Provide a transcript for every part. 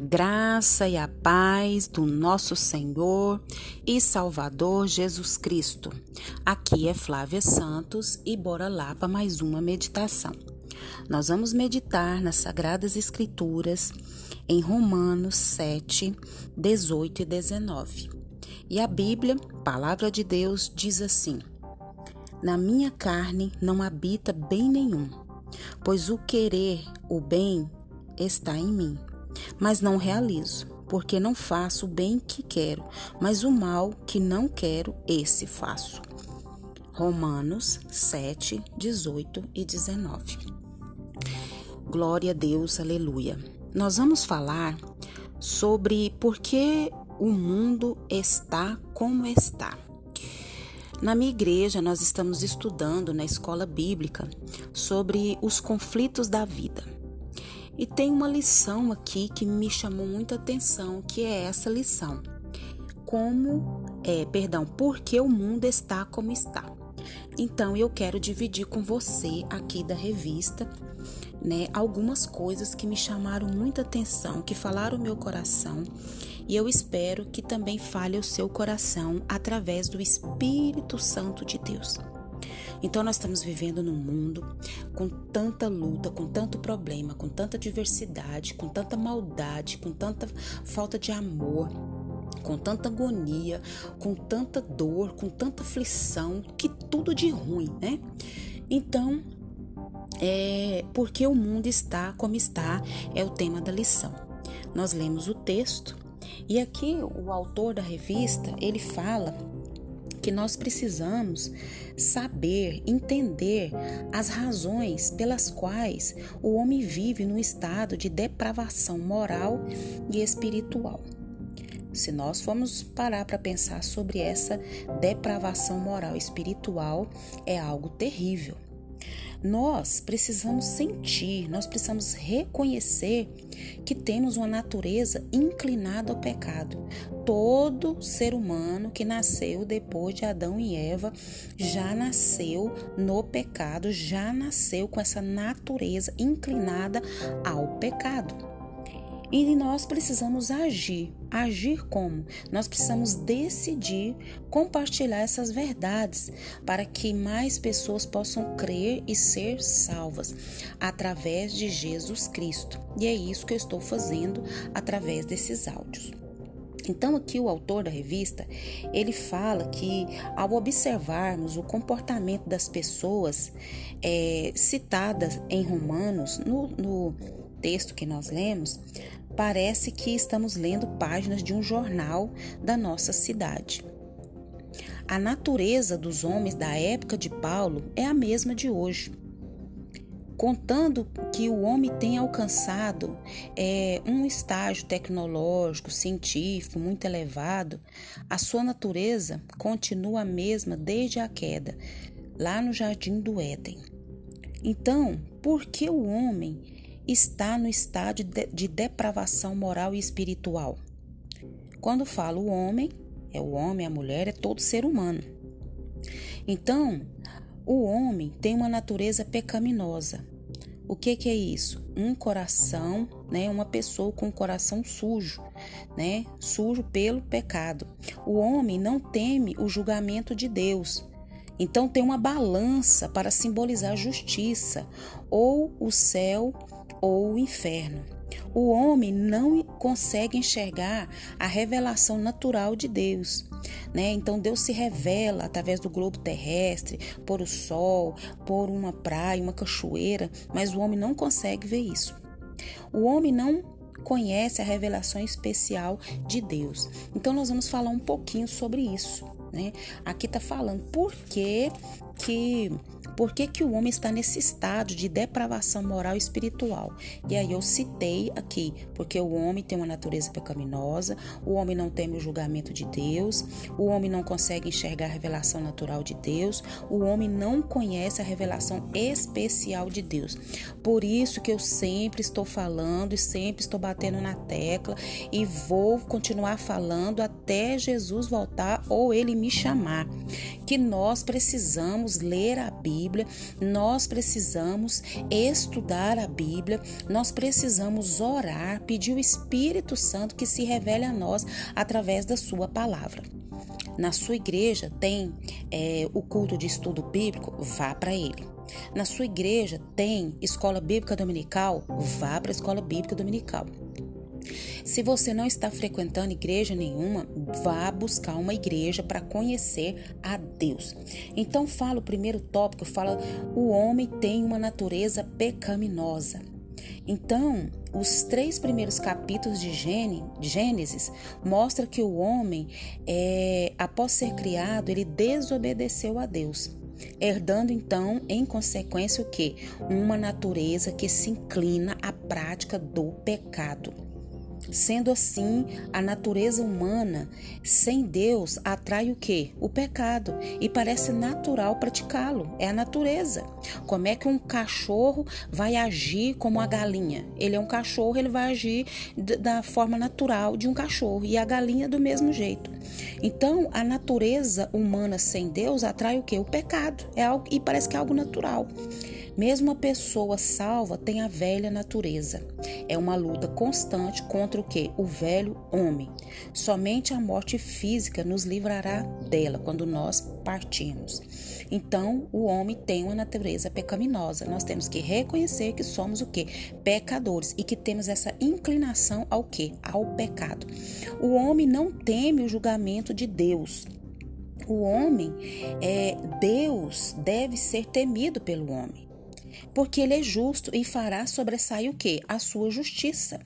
graça e a paz do nosso Senhor e Salvador Jesus Cristo. Aqui é Flávia Santos e bora lá para mais uma meditação. Nós vamos meditar nas Sagradas Escrituras em Romanos 7, 18 e 19. E a Bíblia, Palavra de Deus, diz assim: Na minha carne não habita bem nenhum, pois o querer o bem está em mim mas não realizo, porque não faço o bem que quero, mas o mal que não quero, esse faço. Romanos 7, 18 e 19. Glória a Deus, aleluia. Nós vamos falar sobre por que o mundo está como está. Na minha igreja, nós estamos estudando na escola bíblica sobre os conflitos da vida. E tem uma lição aqui que me chamou muita atenção, que é essa lição. Como, é, perdão, por que o mundo está como está? Então eu quero dividir com você aqui da revista, né, algumas coisas que me chamaram muita atenção, que falaram o meu coração, e eu espero que também fale o seu coração através do Espírito Santo de Deus. Então nós estamos vivendo num mundo com tanta luta, com tanto problema, com tanta diversidade, com tanta maldade, com tanta falta de amor, com tanta agonia, com tanta dor, com tanta aflição, que tudo de ruim, né? Então, é porque o mundo está como está é o tema da lição. Nós lemos o texto e aqui o autor da revista, ele fala que nós precisamos saber, entender as razões pelas quais o homem vive num estado de depravação moral e espiritual. Se nós formos parar para pensar sobre essa depravação moral e espiritual, é algo terrível. Nós precisamos sentir, nós precisamos reconhecer que temos uma natureza inclinada ao pecado. Todo ser humano que nasceu depois de Adão e Eva já nasceu no pecado, já nasceu com essa natureza inclinada ao pecado. E nós precisamos agir. Agir como? Nós precisamos decidir compartilhar essas verdades para que mais pessoas possam crer e ser salvas através de Jesus Cristo. E é isso que eu estou fazendo através desses áudios. Então aqui o autor da revista ele fala que ao observarmos o comportamento das pessoas é, citadas em Romanos no, no texto que nós lemos, parece que estamos lendo páginas de um jornal da nossa cidade. A natureza dos homens da época de Paulo é a mesma de hoje. Contando que o homem tem alcançado é, um estágio tecnológico, científico muito elevado, a sua natureza continua a mesma desde a queda, lá no jardim do Éden. Então, por que o homem está no estádio de depravação moral e espiritual. Quando falo o homem, é o homem, a mulher, é todo ser humano. Então, o homem tem uma natureza pecaminosa. O que, que é isso? Um coração, né? Uma pessoa com um coração sujo, né? Sujo pelo pecado. O homem não teme o julgamento de Deus. Então tem uma balança para simbolizar justiça, ou o céu ou o inferno. O homem não consegue enxergar a revelação natural de Deus. Né? Então Deus se revela através do globo terrestre, por o sol, por uma praia, uma cachoeira, mas o homem não consegue ver isso. O homem não conhece a revelação especial de Deus. Então nós vamos falar um pouquinho sobre isso, né? Aqui está falando por que que por que, que o homem está nesse estado de depravação moral e espiritual? E aí eu citei aqui, porque o homem tem uma natureza pecaminosa, o homem não teme o julgamento de Deus, o homem não consegue enxergar a revelação natural de Deus, o homem não conhece a revelação especial de Deus. Por isso que eu sempre estou falando e sempre estou batendo na tecla e vou continuar falando até Jesus voltar ou ele me chamar, que nós precisamos precisamos ler a Bíblia, nós precisamos estudar a Bíblia, nós precisamos orar, pedir o Espírito Santo que se revele a nós através da Sua palavra. Na sua igreja tem é, o culto de estudo bíblico, vá para ele. Na sua igreja tem escola bíblica dominical, vá para a escola bíblica dominical. Se você não está frequentando igreja nenhuma, vá buscar uma igreja para conhecer a Deus. Então fala o primeiro tópico, fala o homem tem uma natureza pecaminosa. Então, os três primeiros capítulos de Gênesis mostra que o homem, é, após ser criado, ele desobedeceu a Deus herdando então, em consequência, o que? Uma natureza que se inclina à prática do pecado. Sendo assim, a natureza humana sem Deus atrai o que? O pecado. E parece natural praticá-lo. É a natureza. Como é que um cachorro vai agir como a galinha? Ele é um cachorro, ele vai agir da forma natural de um cachorro. E a galinha do mesmo jeito. Então, a natureza humana sem Deus atrai o que? O pecado. É algo, e parece que é algo natural. Mesmo a pessoa salva tem a velha natureza. É uma luta constante contra o que? O velho homem. Somente a morte física nos livrará dela quando nós partirmos. Então, o homem tem uma natureza pecaminosa. Nós temos que reconhecer que somos o que? Pecadores e que temos essa inclinação ao que? Ao pecado. O homem não teme o julgamento de Deus. O homem, é, Deus deve ser temido pelo homem porque ele é justo e fará sobressair o que? A sua justiça.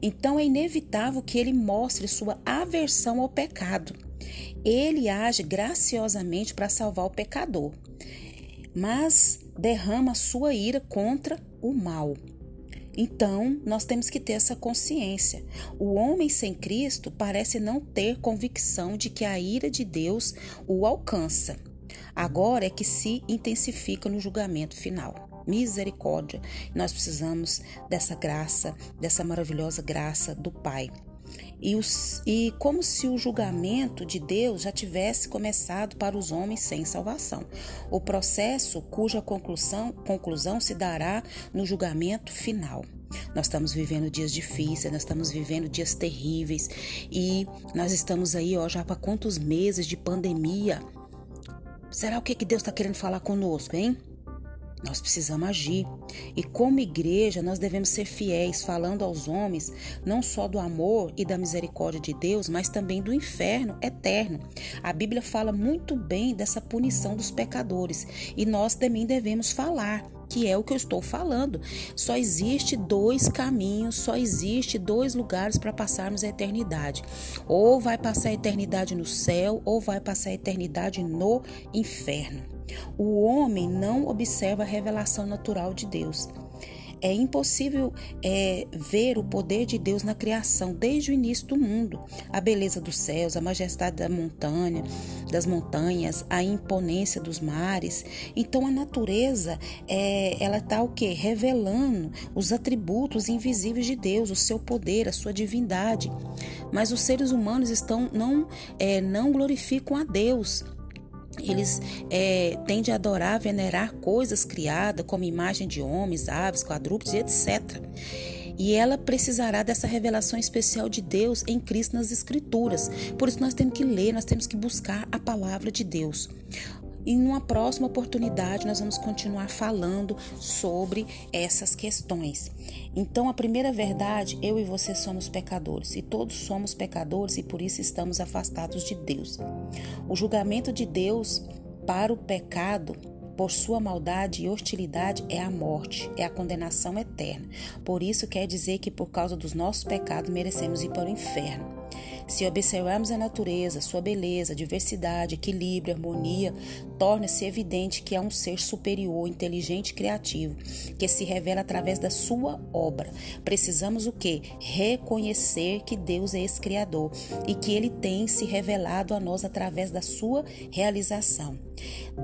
Então é inevitável que ele mostre sua aversão ao pecado. Ele age graciosamente para salvar o pecador, mas derrama sua ira contra o mal. Então, nós temos que ter essa consciência. O homem sem Cristo parece não ter convicção de que a ira de Deus o alcança. Agora é que se intensifica no julgamento final misericórdia. Nós precisamos dessa graça, dessa maravilhosa graça do Pai. E, os, e, como se o julgamento de Deus já tivesse começado para os homens sem salvação. O processo cuja conclusão, conclusão se dará no julgamento final. Nós estamos vivendo dias difíceis, nós estamos vivendo dias terríveis e nós estamos aí ó, já para quantos meses de pandemia. Será o que, que Deus está querendo falar conosco, hein? Nós precisamos agir. E como igreja, nós devemos ser fiéis, falando aos homens não só do amor e da misericórdia de Deus, mas também do inferno eterno. A Bíblia fala muito bem dessa punição dos pecadores e nós também devemos falar que é o que eu estou falando. Só existe dois caminhos, só existe dois lugares para passarmos a eternidade. Ou vai passar a eternidade no céu, ou vai passar a eternidade no inferno. O homem não observa a revelação natural de Deus. É impossível é, ver o poder de Deus na criação desde o início do mundo, a beleza dos céus, a majestade da montanha, das montanhas, a imponência dos mares. Então a natureza é, ela está o que revelando os atributos invisíveis de Deus, o seu poder, a sua divindade. Mas os seres humanos estão não é, não glorificam a Deus eles é, tendem a adorar, venerar coisas criadas como imagem de homens, aves, quadrúpedes, etc. E ela precisará dessa revelação especial de Deus em Cristo nas Escrituras. Por isso nós temos que ler, nós temos que buscar a palavra de Deus. E numa próxima oportunidade nós vamos continuar falando sobre essas questões. Então, a primeira verdade, eu e você somos pecadores, e todos somos pecadores e por isso estamos afastados de Deus. O julgamento de Deus para o pecado por sua maldade e hostilidade é a morte, é a condenação eterna. Por isso quer dizer que por causa dos nossos pecados merecemos ir para o inferno. Se observarmos a natureza, sua beleza, diversidade, equilíbrio, harmonia, torna-se evidente que é um ser superior, inteligente e criativo, que se revela através da sua obra. Precisamos o que? Reconhecer que Deus é esse criador e que ele tem se revelado a nós através da sua realização.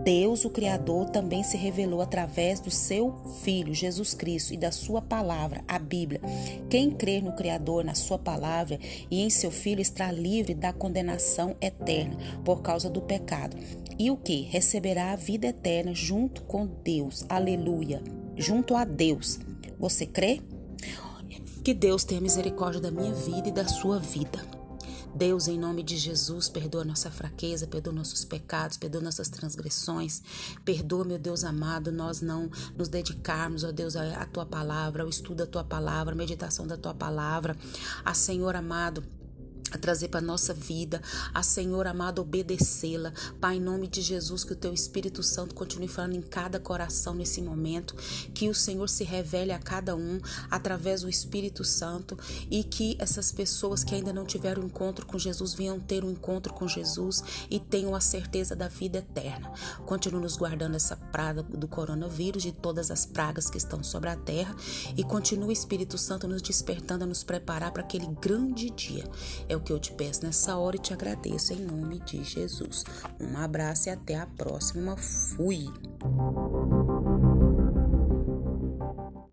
Deus, o Criador, também se revelou através do seu Filho, Jesus Cristo, e da sua palavra, a Bíblia. Quem crer no Criador, na sua palavra e em seu Filho estará livre da condenação eterna por causa do pecado. E o que? Receberá a vida eterna junto com Deus. Aleluia. Junto a Deus. Você crê? Que Deus tenha misericórdia da minha vida e da sua vida. Deus, em nome de Jesus, perdoa nossa fraqueza, perdoa nossos pecados, perdoa nossas transgressões. Perdoa, meu Deus amado, nós não nos dedicarmos, ó Deus, à tua palavra, ao estudo da tua palavra, à meditação da tua palavra. A Senhor amado, trazer para nossa vida, a Senhor amado obedecê-la. Pai, em nome de Jesus, que o teu Espírito Santo continue falando em cada coração nesse momento, que o Senhor se revele a cada um através do Espírito Santo e que essas pessoas que ainda não tiveram encontro com Jesus venham ter um encontro com Jesus e tenham a certeza da vida eterna. Continue nos guardando essa praga do coronavírus, de todas as pragas que estão sobre a terra e continue o Espírito Santo nos despertando a nos preparar para aquele grande dia. É o que eu te peço nessa hora e te agradeço em nome de Jesus. Um abraço e até a próxima. Fui!